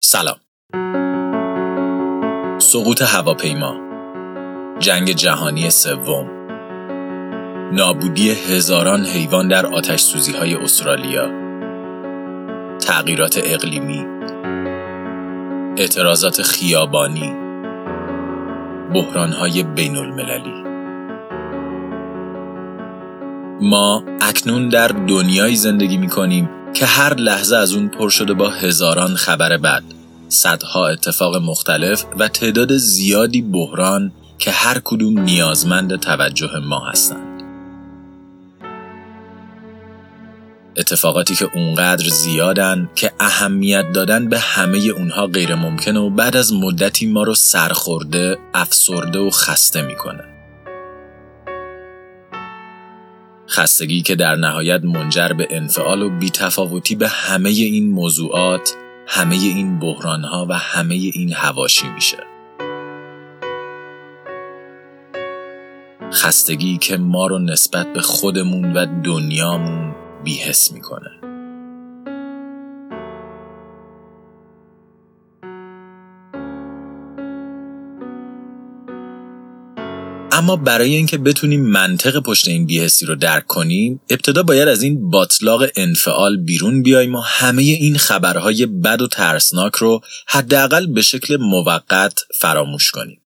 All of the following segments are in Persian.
سلام. سقوط هواپیما. جنگ جهانی سوم. نابودی هزاران حیوان در آتش سوزی های استرالیا. تغییرات اقلیمی. اعتراضات خیابانی. بحران های بین المللی ما اکنون در دنیایی زندگی می کنیم که هر لحظه از اون پر شده با هزاران خبر بد صدها اتفاق مختلف و تعداد زیادی بحران که هر کدوم نیازمند توجه ما هستند اتفاقاتی که اونقدر زیادن که اهمیت دادن به همه اونها غیر ممکنه و بعد از مدتی ما رو سرخورده، افسرده و خسته می‌کنه. خستگی که در نهایت منجر به انفعال و بیتفاوتی به همه این موضوعات، همه این بحرانها و همه این هواشی میشه. خستگی که ما رو نسبت به خودمون و دنیامون بیحس می‌کنه. اما برای اینکه بتونیم منطق پشت این بیهستی رو درک کنیم ابتدا باید از این باطلاق انفعال بیرون بیایم و همه این خبرهای بد و ترسناک رو حداقل به شکل موقت فراموش کنیم.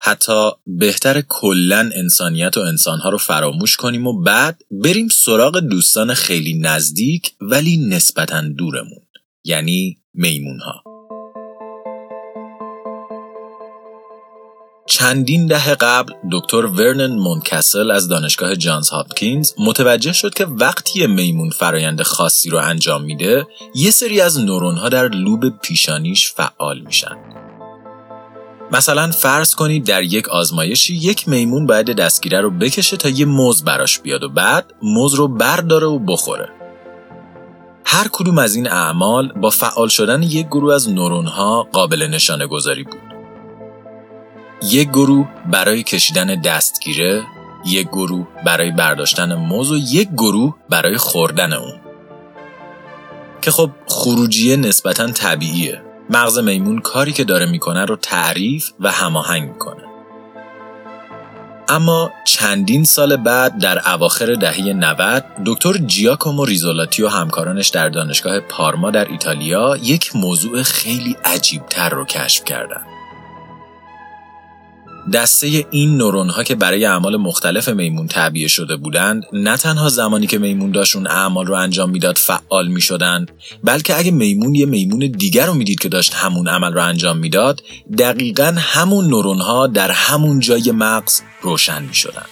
حتی بهتر کلا انسانیت و انسانها رو فراموش کنیم و بعد بریم سراغ دوستان خیلی نزدیک ولی نسبتا دورمون یعنی میمونها. چندین دهه قبل دکتر ورنن مونکسل از دانشگاه جانز هاپکینز متوجه شد که وقتی میمون فرایند خاصی رو انجام میده یه سری از نورونها در لوب پیشانیش فعال میشن. مثلا فرض کنید در یک آزمایشی یک میمون باید دستگیره رو بکشه تا یه موز براش بیاد و بعد موز رو برداره و بخوره. هر کدوم از این اعمال با فعال شدن یک گروه از نورونها قابل نشانه گذاری بود. یک گروه برای کشیدن دستگیره، یک گروه برای برداشتن موز و یک گروه برای خوردن اون. که خب خروجیه نسبتا طبیعیه. مغز میمون کاری که داره می‌کنه رو تعریف و هماهنگ می‌کنه. اما چندین سال بعد در اواخر دهه 90 دکتر جیاکومو ریزولاتی و همکارانش در دانشگاه پارما در ایتالیا یک موضوع خیلی عجیب تر رو کشف کردند. دسته این نورون ها که برای اعمال مختلف میمون تعبیه شده بودند نه تنها زمانی که میمون داشت اون اعمال رو انجام می‌داد فعال می‌شدند بلکه اگه میمون یه میمون دیگر رو می‌دید که داشت همون عمل رو انجام می‌داد دقیقا همون نورون ها در همون جای مغز روشن می‌شدن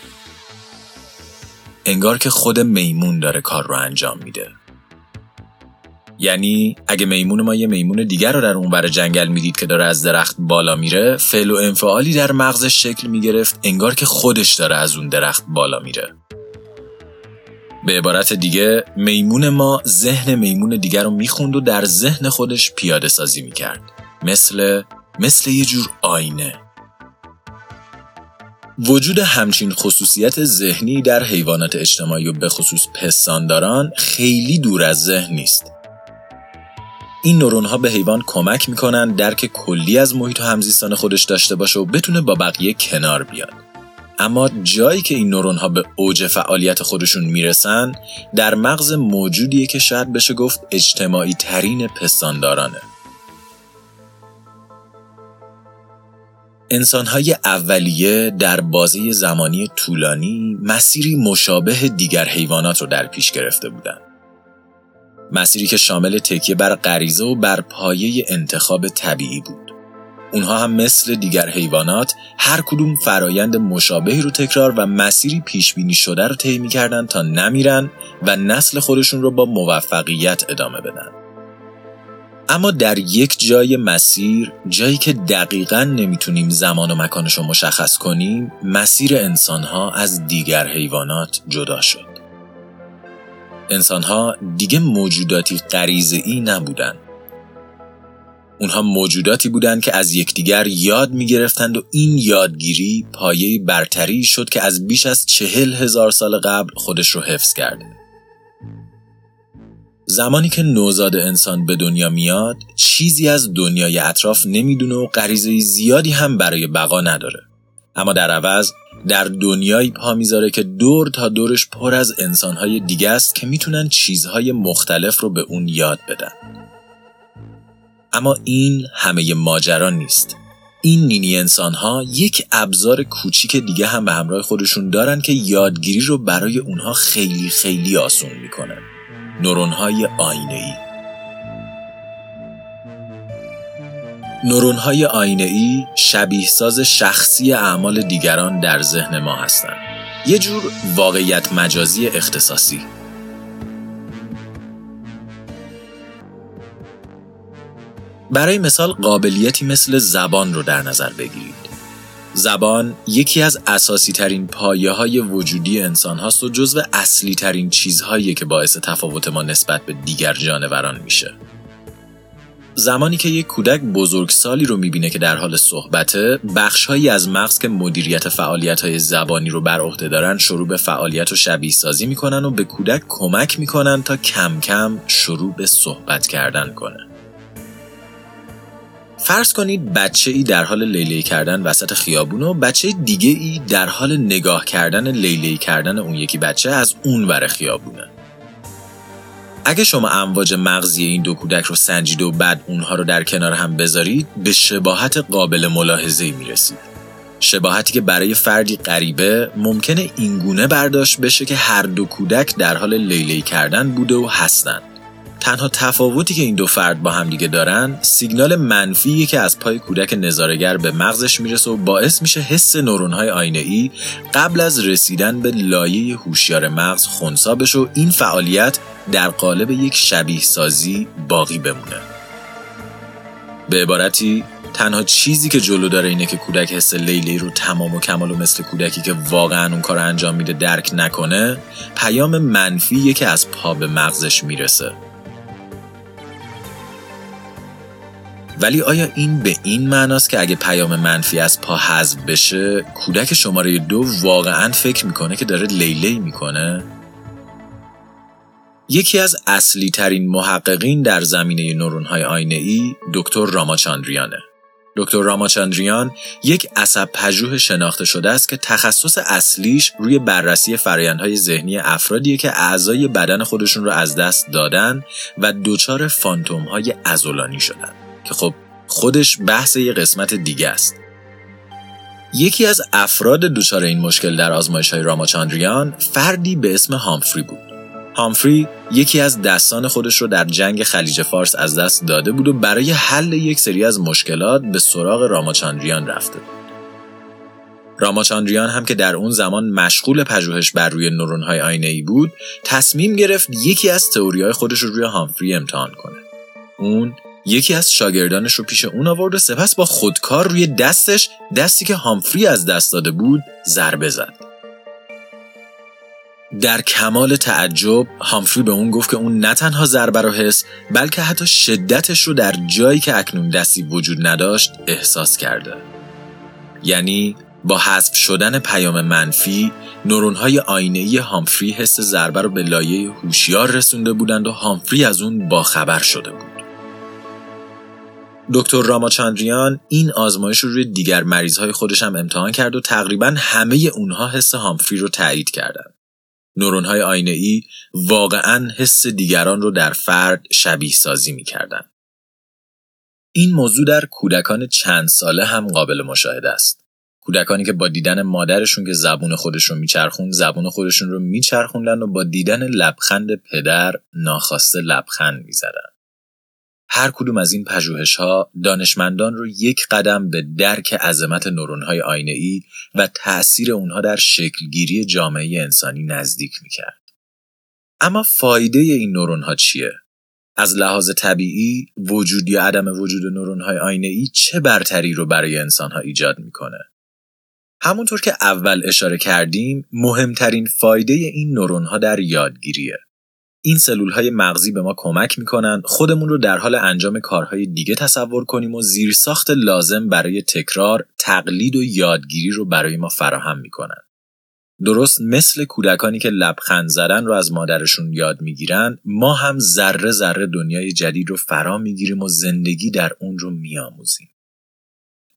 انگار که خود میمون داره کار رو انجام میده. یعنی اگه میمون ما یه میمون دیگر رو در اون بر جنگل می‌دید که داره از درخت بالا میره فعل و انفعالی در مغزش شکل می‌گرفت انگار که خودش داره از اون درخت بالا میره. به عبارت دیگه میمون ما ذهن میمون دیگر رو می‌خوند و در ذهن خودش پیاده سازی می‌کرد. مثل مثل یه جور آینه. وجود همچین خصوصیت ذهنی در حیوانات اجتماعی و به خصوص پستانداران خیلی دور از ذهن نیست. این نورون ها به حیوان کمک می‌کنن درک کلی از محیط و همزیستان خودش داشته باشه و بتونه با بقیه کنار بیاد. اما جایی که این نورون ها به اوج فعالیت خودشون می‌رسن در مغز موجودیه که شاید بشه گفت اجتماعی ترین پستاندارانه. انسانهای اولیه در بازه زمانی طولانی مسیری مشابه دیگر حیوانات رو در پیش گرفته بودند. مسیری که شامل تکیه بر غریزه و بر پایه انتخاب طبیعی بود. اونها هم مثل دیگر حیوانات هر کدوم فرایند مشابهی رو تکرار و مسیری پیش بینی شده رو طی می‌کردن تا نمیرن و نسل خودشون رو با موفقیت ادامه بدن. اما در یک جای مسیر جایی که دقیقا نمی‌تونیم زمان و مکانش رو مشخص کنیم مسیر انسانها از دیگر حیوانات جدا شد. انسانها دیگه موجوداتی غریزه ای نبودن. اونها موجوداتی بودند که از یکدیگر یاد می گرفتند و این یادگیری پایه برتری شد که از بیش از چهل هزار سال قبل خودش رو حفظ کرده. زمانی که نوزاد انسان به دنیا میاد چیزی از دنیای اطراف نمی‌دونه و غریزه زیادی هم برای بقا نداره اما در عوض در دنیایی پا می‌ذاره که دور تا دورش پر از انسانهای دیگه است که می‌تونن چیزهای مختلف رو به اون یاد بدن. اما این همه ماجرا نیست. این نینی انسان ها یک ابزار کوچیک دیگه هم به همراه خودشون دارن که یادگیری رو برای اونها خیلی خیلی آسون می‌کنه. نورون های آینه ای نورون های آینه ای شبیه ساز شخصی اعمال دیگران در ذهن ما هستند. یه جور واقعیت مجازی اختصاصی برای مثال قابلیتی مثل زبان رو در نظر بگیرید. زبان یکی از اساسی ترین پایه های وجودی انسان هاست و جزو اصلی ترین چیزهایی که باعث تفاوت ما نسبت به دیگر جانوران میشه. زمانی که یک کودک بزرگسالی رو می‌بینه که در حال صحبته بخشهایی از مغز که مدیریت فعالیت های زبانی رو بر عهده دارن شروع به فعالیت و شبیه سازی می‌کنن و به کودک کمک می‌کنن تا کم کم شروع به صحبت کردن کنه. فرض کنید بچه ای در حال لیلی کردن وسط خیابون و بچه دیگه ای در حال نگاه کردن لیلی کردن اون یکی بچه از اون ور خیابونه. اگه شما امواج مغزی این دو کودک رو سنجید و بعد اونها رو در کنار هم بذارید به شباهت قابل ملاحظه می‌رسید. شباهتی که برای فردی غریبه ممکنه اینگونه برداشت بشه که هر دو کودک در حال لیلی کردن بوده و هستند تنها تفاوتی که این دو فرد با هم دیگه دارن سیگنال منفی که از پای کودک نظارگر به مغزش می‌رسه و باعث میشه حس نورونهای آینه ای قبل از رسیدن به لایه هوشیار مغز خونسا بشه و این فعالیت در قالب یک شبیه سازی باقی بمونه. به عبارتی تنها چیزی که جلو داره اینه که کودک حس لیلی رو تمام و کمال و مثل کودکی که واقعا اون کار انجام میده درک نکنه پیام منفیه که از پا به مغزش می‌رسه. ولی آیا این به این معناست که اگه پیام منفی از پا حذف بشه کودک شماره دو واقعا فکر می‌کنه که داره لیلی می‌کنه؟ یکی از اصلی ترین محققین در زمینه نورون های آینه ای دکتر راماچاندریانه. دکتر راماچاندریان یک عصب پژوه شناخته شده است که تخصص اصلیش روی بررسی فرایندهای ذهنی افرادیه که اعضای بدن خودشون رو از دست دادن و دچار فانتوم های ازولانی شدن. که خب خودش بحث یه قسمت دیگه است. یکی از افراد دچار این مشکل در آزمایش های راماچاندریان فردی به اسم هامفری بود. هامفری یکی از دستان خودش رو در جنگ خلیج فارس از دست داده بود و برای حل یک سری از مشکلات به سراغ راماچاندریان رفته. بود راماچاندریان هم که در اون زمان مشغول پژوهش بر روی نورون‌های آینه ای بود تصمیم گرفت یکی از تئوری‌های خودش رو روی هامفری امتحان کنه. اون یکی از شاگردانش رو پیش اون آورد و سپس با خودکار روی دستش دستی که هامفری از دست داده بود ضربه زد. در کمال تعجب هامفری به اون گفت که اون نه تنها ضربه رو حس بلکه حتی شدتش رو در جایی که اکنون دستی وجود نداشت احساس کرده. یعنی با حذف شدن پیام منفی نورونهای آینه‌ای هامفری حس ضربه رو به لایه هوشیار رسونده بودند و هامفری از اون باخبر شده بود. دکتر راماچاندریان این آزمایش رو روی دیگر مریضهای خودش هم امتحان کرد و تقریبا همه اونها حس هامفری رو تایید کردند. نورونهای آینه ای واقعا حس دیگران رو در فرد شبیه سازی می کردن. این موضوع در کودکان چند ساله هم قابل مشاهده است. کودکانی که با دیدن مادرشون که زبون خودشون میچرخون زبون خودشون رو میچرخوندن و با دیدن لبخند پدر ناخواسته لبخند می‌زدن. هر کدوم از این پژوهش ها دانشمندان رو یک قدم به درک عظمت نورون های آینه ای و تأثیر اونها در شکلگیری جامعه انسانی نزدیک می‌کرد. اما فایده این نورون ها چیه؟ از لحاظ طبیعی وجود یا عدم وجود نورون های آینه ای چه برتری رو برای انسان ها ایجاد می‌کنه؟ همونطور که اول اشاره کردیم مهمترین فایده این نورون ها در یادگیریه. این سلول های مغزی به ما کمک می‌کنن خودمون رو در حال انجام کارهای دیگه تصور کنیم و زیرساخت لازم برای تکرار، تقلید و یادگیری رو برای ما فراهم می‌کنن. درست مثل کودکانی که لبخند زدن رو از مادرشون یاد می‌گیرن ما هم ذره ذره دنیای جدید رو فرا می‌گیریم و زندگی در اون رو میآموزیم.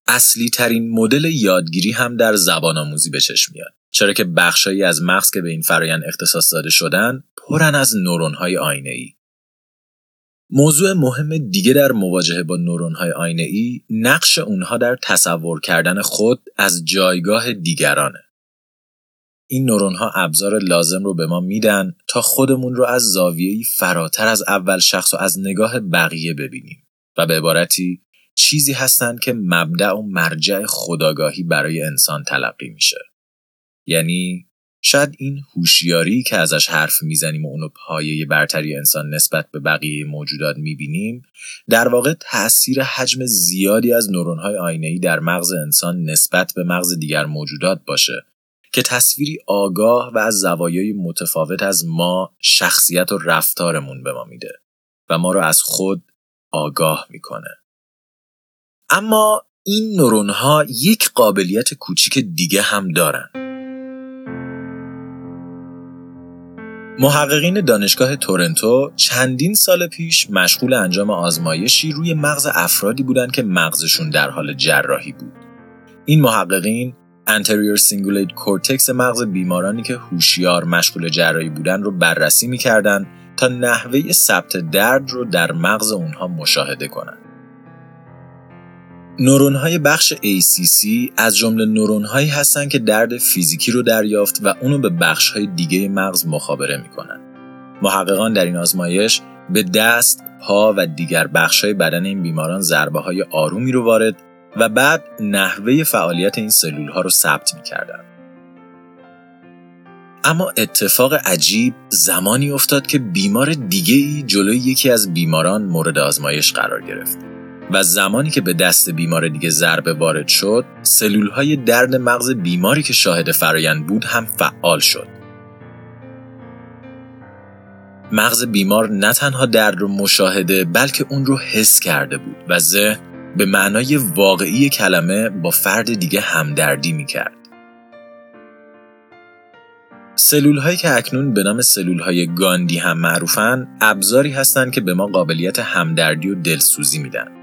اصلی ترین مدل یادگیری هم در زبان آموزی به چشم میاد. چرا که بخشایی از مغز که به این فرایند اختصاص داده شدن پرن از نورون های آینه ای. موضوع مهم دیگه در مواجهه با نورون های آینه ای نقش اونها در تصور کردن خود از جایگاه دیگرانه. این نورون ها ابزار لازم رو به ما میدن تا خودمون رو از زاویه‌ای فراتر از اول شخص و از نگاه بقیه ببینیم و به عبارتی چیزی هستند که مبدع و مرجع خداگاهی برای انسان تلقی میشه. یعنی شاید این هوشیاری که ازش حرف می‌زنیم و اونو پایه برتری انسان نسبت به بقیه موجودات می‌بینیم در واقع تاثیر حجم زیادی از نورونهای آینه‌ای در مغز انسان نسبت به مغز دیگر موجودات باشه که تصویری آگاه و از زوایای متفاوت از ما شخصیت و رفتارمون به ما میده و ما رو از خود آگاه می‌کنه. اما این نورون ها یک قابلیت کوچیک دیگه هم دارن. محققین دانشگاه تورنتو چندین سال پیش مشغول انجام آزمایشی روی مغز افرادی بودند که مغزشون در حال جراحی بود. این محققین anterior cingulate cortex مغز بیمارانی که هوشیار مشغول جراحی بودن رو بررسی می‌کردند تا نحوه ثبت درد رو در مغز اونها مشاهده کنند. نورون های بخش ACC از جمله نورون هایی هستند که درد فیزیکی رو دریافت و اونو به بخش های دیگه مغز مخابره می‌کنن. محققان در این آزمایش به دست، پا و دیگر بخش های بدن این بیماران ضربه های آرومی رو وارد و بعد نحوه فعالیت این سلول ها رو ثبت می‌کردن. اما اتفاق عجیب زمانی افتاد که بیمار دیگه ای جلوی یکی از بیماران مورد آزمایش قرار گرفت. و زمانی که به دست بیمار دیگه ضربه وارد شد سلول های درد مغز بیماری که شاهد فرایند بود هم فعال شد مغز بیمار نه تنها درد رو مشاهده بلکه اون رو حس کرده بود و ذهن به معنای واقعی کلمه با فرد دیگه همدردی می‌کرد. سلول هایی که اکنون به نام سلول های گاندی هم معروفن ابزاری هستند که به ما قابلیت همدردی و دلسوزی میدن.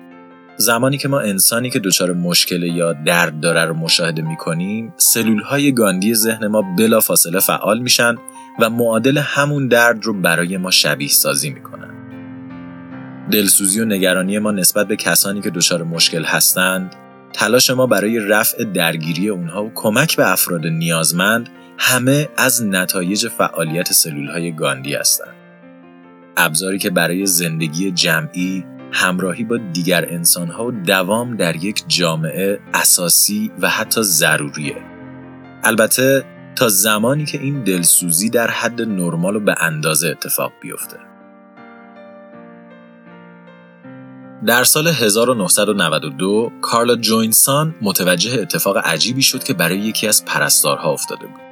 زمانی که ما انسانی که دچار مشکل یا درد داره رو مشاهده می‌کنیم سلول های گاندی ذهن ما بلا فاصله فعال میشن و معادل همون درد رو برای ما شبیه سازی می‌کنن. دلسوزی و نگرانی ما نسبت به کسانی که دچار مشکل هستند تلاش ما برای رفع درگیری اونها و کمک به افراد نیازمند همه از نتایج فعالیت سلول های گاندی هستند. ابزاری که برای زندگی جمعی همراهی با دیگر انسانها و دوام در یک جامعه اساسی و حتی ضروریه. البته تا زمانی که این دلسوزی در حد نرمال و به اندازه اتفاق بیفته. در سال 1992 کارلا جوینسان متوجه اتفاق عجیبی شد که برای یکی از پرستارها افتاده بود.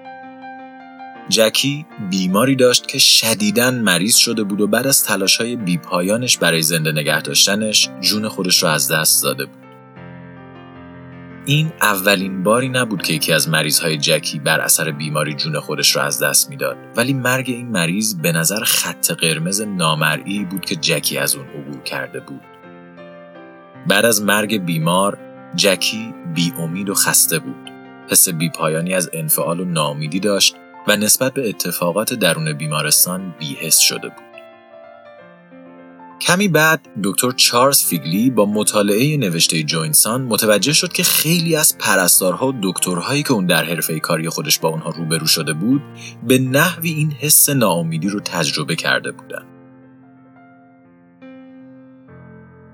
جکی بیماری داشت که شدیداً مریض شده بود و بعد از تلاش های بیپایانش برای زنده نگه داشتنش جون خودش را از دست داده بود. این اولین باری نبود که یکی از مریض های جکی بر اثر بیماری جون خودش را از دست می‌داد ولی مرگ این مریض به نظر خط قرمز نامرئی بود که جکی از اون عبور کرده بود. بعد از مرگ بیمار جکی بی امید و خسته بود. حس بیپایانی از انفعال و ناامیدی داشت و نسبت به اتفاقات درون بیمارستان بیهست شده بود. کمی بعد دکتر چارلز فیگلی با مطالعه نوشته جوینسان متوجه شد که خیلی از پرستارها و دکترهایی که اون در حرفه کاری خودش با اونها روبرو شده بود به نحوی این حس ناامیدی رو تجربه کرده بودند.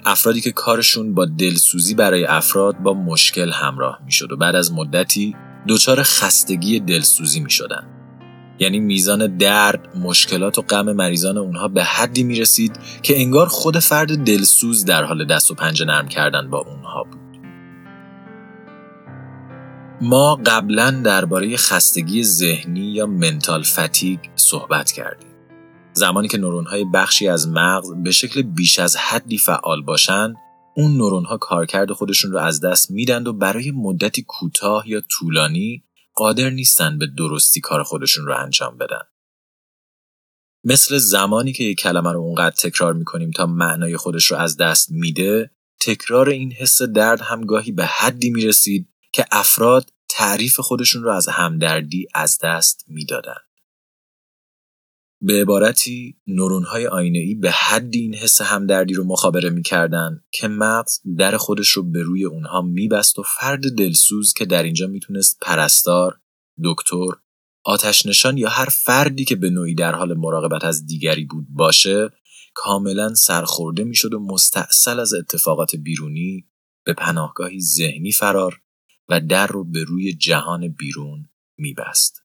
افرادی که کارشون با دلسوزی برای افراد با مشکل همراه می شد و بعد از مدتی دچار خستگی دلسوزی می شدن. یعنی میزان درد، مشکلات و غم مریضان اونها به حدی می رسید که انگار خود فرد دلسوز در حال دست و پنجه نرم کردن با اونها بود. ما قبلا درباره خستگی ذهنی یا منتال فتیگ صحبت کردیم. زمانی که نورونهای بخشی از مغز به شکل بیش از حدی فعال باشند، اون نورونها کارکرد خودشون رو از دست میدند و برای مدتی کوتاه یا طولانی قادر نیستن به درستی کار خودشون رو انجام بدن. مثل زمانی که یک کلمه رو اونقدر تکرار می‌کنیم تا معنای خودش رو از دست میده تکرار این حس درد هم گاهی به حدی می‌رسید که افراد تعریف خودشون رو از همدردی از دست می‌دادن. به عبارتی نورونهای ای به حدی این حس همدردی رو مخابره می‌کردن که مغز در خودش رو به روی اونها میبست و فرد دلسوز که در اینجا می‌تونست پرستار، دکتر، آتش نشان یا هر فردی که به نوعی در حال مراقبت از دیگری بود باشه کاملا سرخورده می‌شد و مستاصل از اتفاقات بیرونی به پناهگاهی ذهنی فرار و در رو به روی جهان بیرون میبست.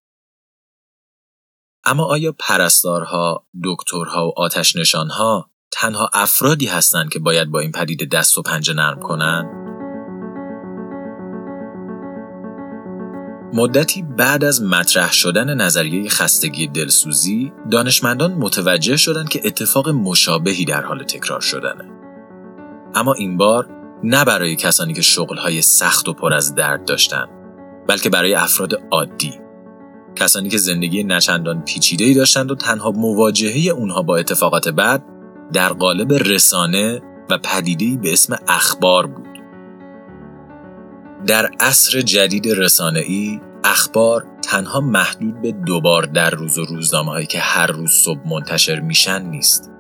اما آیا پرستارها، دکترها و آتش نشانها تنها افرادی هستند که باید با این پدیده دست و پنجه نرم کنند؟ مدتی بعد از مطرح شدن نظریه خستگی دلسوزی دانشمندان متوجه شدند که اتفاق مشابهی در حال تکرار شدنه اما این بار نه برای کسانی که شغلهای سخت و پر از درد داشتند بلکه برای افراد عادی کسانی که زندگی نچندان پیچیده‌ای داشتند و تنها مواجهه اونها با اتفاقات بعد در قالب رسانه و پدیده‌ای به اسم اخبار بود در عصر جدید رسانه‌ای اخبار تنها محدود به دوبار در روز و روزنامه که هر روز صبح منتشر میشن نیست.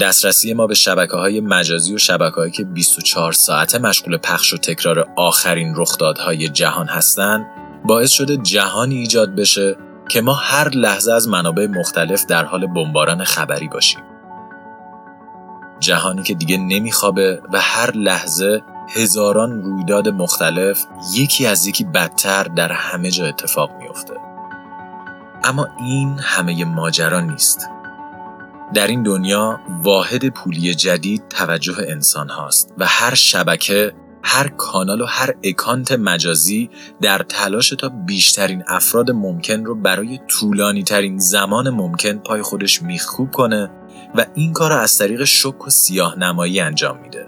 دسترسی ما به شبکه های مجازی و شبکه که 24 ساعته مشغول پخش و تکرار آخرین رخدادهای جهان هستند باعث شده جهانی ایجاد بشه که ما هر لحظه از منابع مختلف در حال بمباران خبری باشیم. جهانی که دیگه نمیخوابه و هر لحظه هزاران رویداد مختلف یکی از یکی بدتر در همه جا اتفاق میافته. اما این همه ماجرا نیست. در این دنیا واحد پولی جدید توجه انسان هاست و هر شبکه هر کانال و هر اکانت مجازی در تلاش تا بیشترین افراد ممکن رو برای طولانی ترین زمان ممکن پای خودش میخکوب کنه و این کار را از طریق شک و سیاه نمایی انجام میده.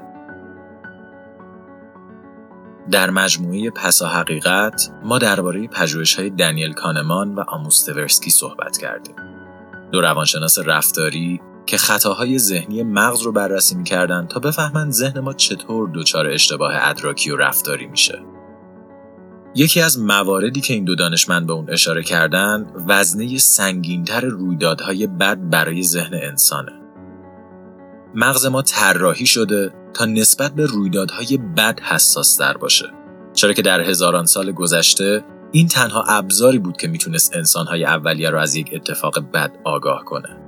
در مجموعه پسا حقیقت ما درباره های دنیل کانمان و آموستورسکی صحبت کردیم. دو روانشناس رفتاری که خطاهای ذهنی مغز رو بررسی می‌کردن تا بفهمند ذهن ما چطور دچار اشتباه ادراکی و رفتاری میشه. یکی از مواردی که این دو دانشمند به اون اشاره کردن وزنه سنگینتر رویدادهای بد برای ذهن انسانه. مغز ما طراحی شده تا نسبت به رویدادهای بد حساس در باشه چرا که در هزاران سال گذشته این تنها ابزاری بود که می‌تونست انسانهای اولیه رو از یک اتفاق بد آگاه کنه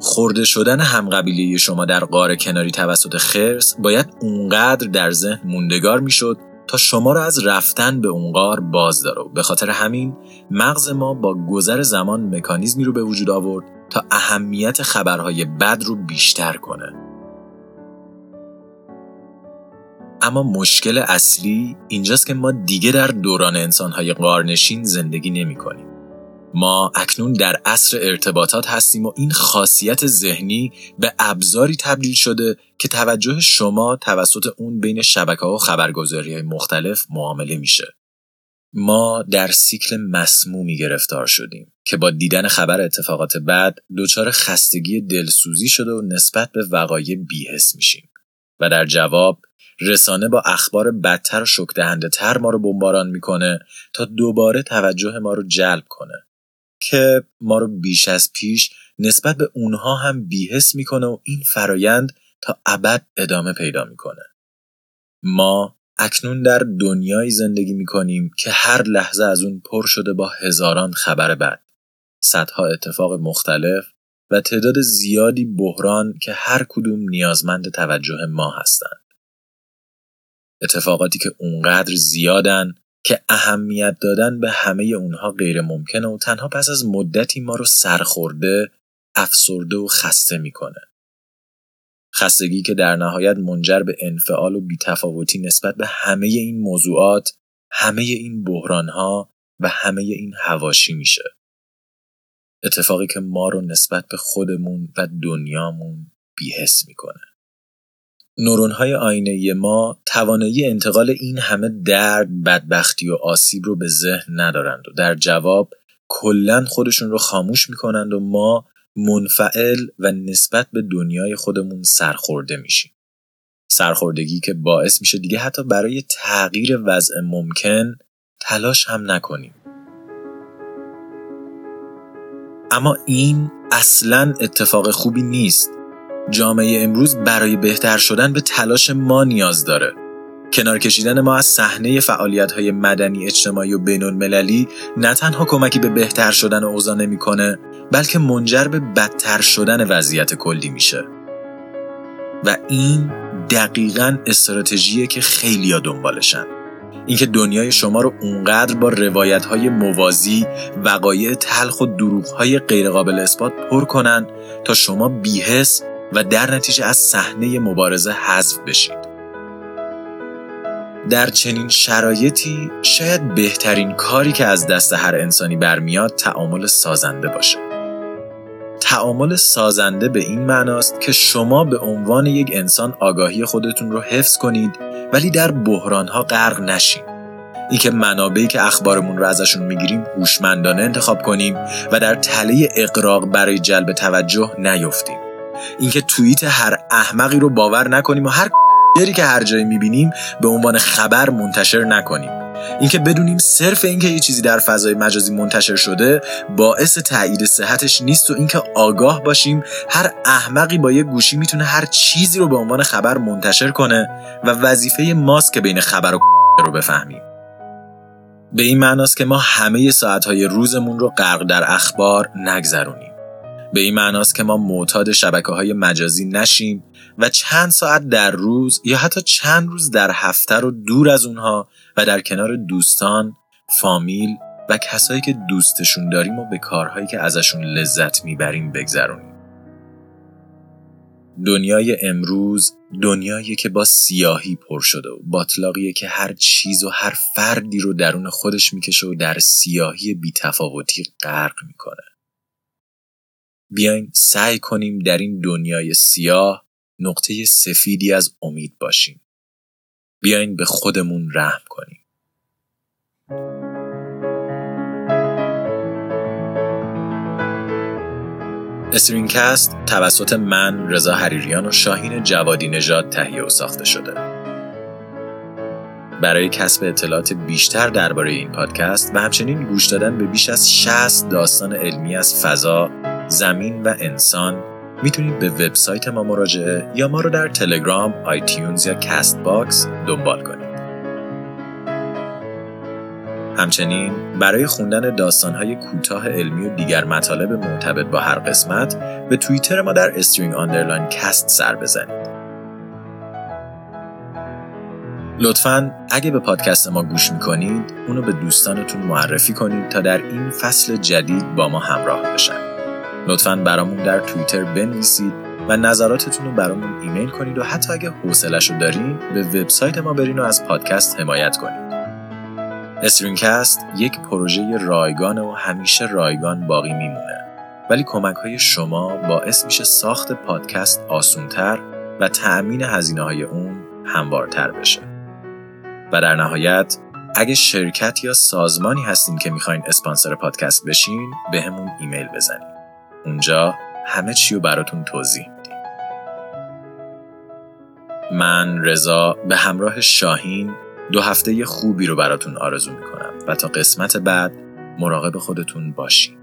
خورده شدن همقبیله شما در قاره کناری توسط خرس باید اونقدر در ذهن موندگار می‌شد تا شما را از رفتن به اون غار باز داره به خاطر همین مغز ما با گذر زمان مکانیزمی رو به وجود آورد تا اهمیت خبرهای بد رو بیشتر کنه اما مشکل اصلی اینجاست که ما دیگه در دوران انسانهای قارنشین زندگی نمی کنیم. ما اکنون در عصر ارتباطات هستیم و این خاصیت ذهنی به ابزاری تبدیل شده که توجه شما توسط اون بین شبکه و خبرگزاری مختلف معامله میشه. ما در سیکل مسمومی گرفتار شدیم که با دیدن خبر اتفاقات بعد دچار خستگی دلسوزی شده و نسبت به وقایع بیهس میشیم و در جواب رسانه با اخبار بدتر و شکدهنده تر ما رو بمباران می‌کنه تا دوباره توجه ما رو جلب کنه که ما رو بیش از پیش نسبت به اونها هم بیهس می‌کنه و این فرایند تا ابد ادامه پیدا می‌کنه. ما اکنون در دنیایی زندگی می‌کنیم که هر لحظه از اون پر شده با هزاران خبر بد. صدها اتفاق مختلف و تعداد زیادی بحران که هر کدوم نیازمند توجه ما هستند. اتفاقاتی که اونقدر زیادن که اهمیت دادن به همه اونها غیر ممکنه و تنها پس از مدتی ما رو سرخورده، افسرده و خسته می‌کنه. خستگی که در نهایت منجر به انفعال و بیتفاوتی نسبت به همه این موضوعات، همه این بحرانها و همه این هواشی میشه. اتفاقی که ما رو نسبت به خودمون و دنیامون بیهس می‌کنه. نورون های آینه ما توانایی انتقال این همه درد، بدبختی و آسیب رو به ذهن ندارند و در جواب کلا خودشون رو خاموش می‌کنند و ما منفعل و نسبت به دنیای خودمون سرخورده میشیم. سرخوردگی که باعث میشه دیگه حتی برای تغییر وضع ممکن تلاش هم نکنیم. اما این اصلا اتفاق خوبی نیست. جامعه امروز برای بهتر شدن به تلاش ما نیاز داره. کنار کشیدن ما از صحنه فعالیت های مدنی اجتماعی و بین المللی نه تنها کمکی به بهتر شدن اوضاع نمی‌کنه بلکه منجر به بدتر شدن وضعیت کلی میشه و این دقیقا استراتژیه که خیلیا دنبالشن اینکه دنیای شما رو اونقدر با روایت های موازی وقایع تلخ و دروغ های غیرقابل اثبات پر کنن تا شما بیهس و در نتیجه از صحنه مبارزه حذف بشید. در چنین شرایطی شاید بهترین کاری که از دست هر انسانی برمیاد تعامل سازنده باشه. تعامل سازنده به این معناست که شما به عنوان یک انسان آگاهی خودتون رو حفظ کنید ولی در بحرانها غرق نشین. اینکه منابعی که اخبارمون رو ازشون می‌گیریم هوشمندانه انتخاب کنیم و در تله اقراق برای جلب توجه نیفتیم. اینکه توییت هر احمقی رو باور نکنیم و هر دری که هر جایی می‌بینیم به عنوان خبر منتشر نکنیم. اینکه بدونیم صرف اینکه یه چیزی در فضای مجازی منتشر شده باعث تایید صحتش نیست و اینکه آگاه باشیم هر احمقی با یه گوشی می‌تونه هر چیزی رو به عنوان خبر منتشر کنه و وظیفه ماست که بین خبر و رو بفهمیم. به این معناست که ما همه ساعتهای روزمون رو غرق در اخبار نگذرونیم. به این معناست که ما معتاد شبکه های مجازی نشیم و چند ساعت در روز یا حتی چند روز در هفته رو دور از اونها و در کنار دوستان، فامیل و کسایی که دوستشون داریم و به کارهایی که ازشون لذت می‌بریم بگذرونیم. دنیای امروز دنیایی که با سیاهی پر شده و باطلاقیه که هر چیز و هر فردی رو درون خودش می‌کشه و در سیاهی بیتفاوتی غرق می‌کنه. بیاین سعی کنیم در این دنیای سیاه نقطه سفیدی از امید باشیم. بیاین به خودمون رحم کنیم. استرینکست توسط من رضا حریریان و شاهین جوادی نژاد تهیه و ساخته شده. برای کسب اطلاعات بیشتر درباره این پادکست و همچنین گوش دادن به بیش از 60 داستان علمی از فضا، زمین و انسان می‌تونید به وبسایت ما مراجعه یا ما رو در تلگرام، iTunes یا Castbox دنبال کنید. همچنین برای خوندن داستانهای کوتاه علمی و دیگر مطالب مرتبط با هر قسمت به توییتر ما در string underline cast سر بزنید. لطفا اگه به پادکست ما گوش می‌کنید اونو به دوستانتون معرفی کنید تا در این فصل جدید با ما همراه بشن. لطفا برامون در توییتر بنویسید و نظراتتون رو برامون ایمیل کنید و حتی اگه حوصلش رو دارین به وبسایت ما برین و از پادکست حمایت کنید. StringCast یک پروژه رایگان و همیشه رایگان باقی میمونه. ولی کمک های شما باعث میشه ساخت پادکست آسونتر و تأمین هزینه های اون هموارتر بشه. و در نهایت اگه شرکت یا سازمانی هستین که می‌خواین اسپانسر پادکست بشین بهمون ایمیل بزنید. اونجا همه چی رو براتون توضیح من رضا به همراه شاهین دو هفته خوبی رو براتون آرزو می‌کنم و تا قسمت بعد مراقب خودتون باشین.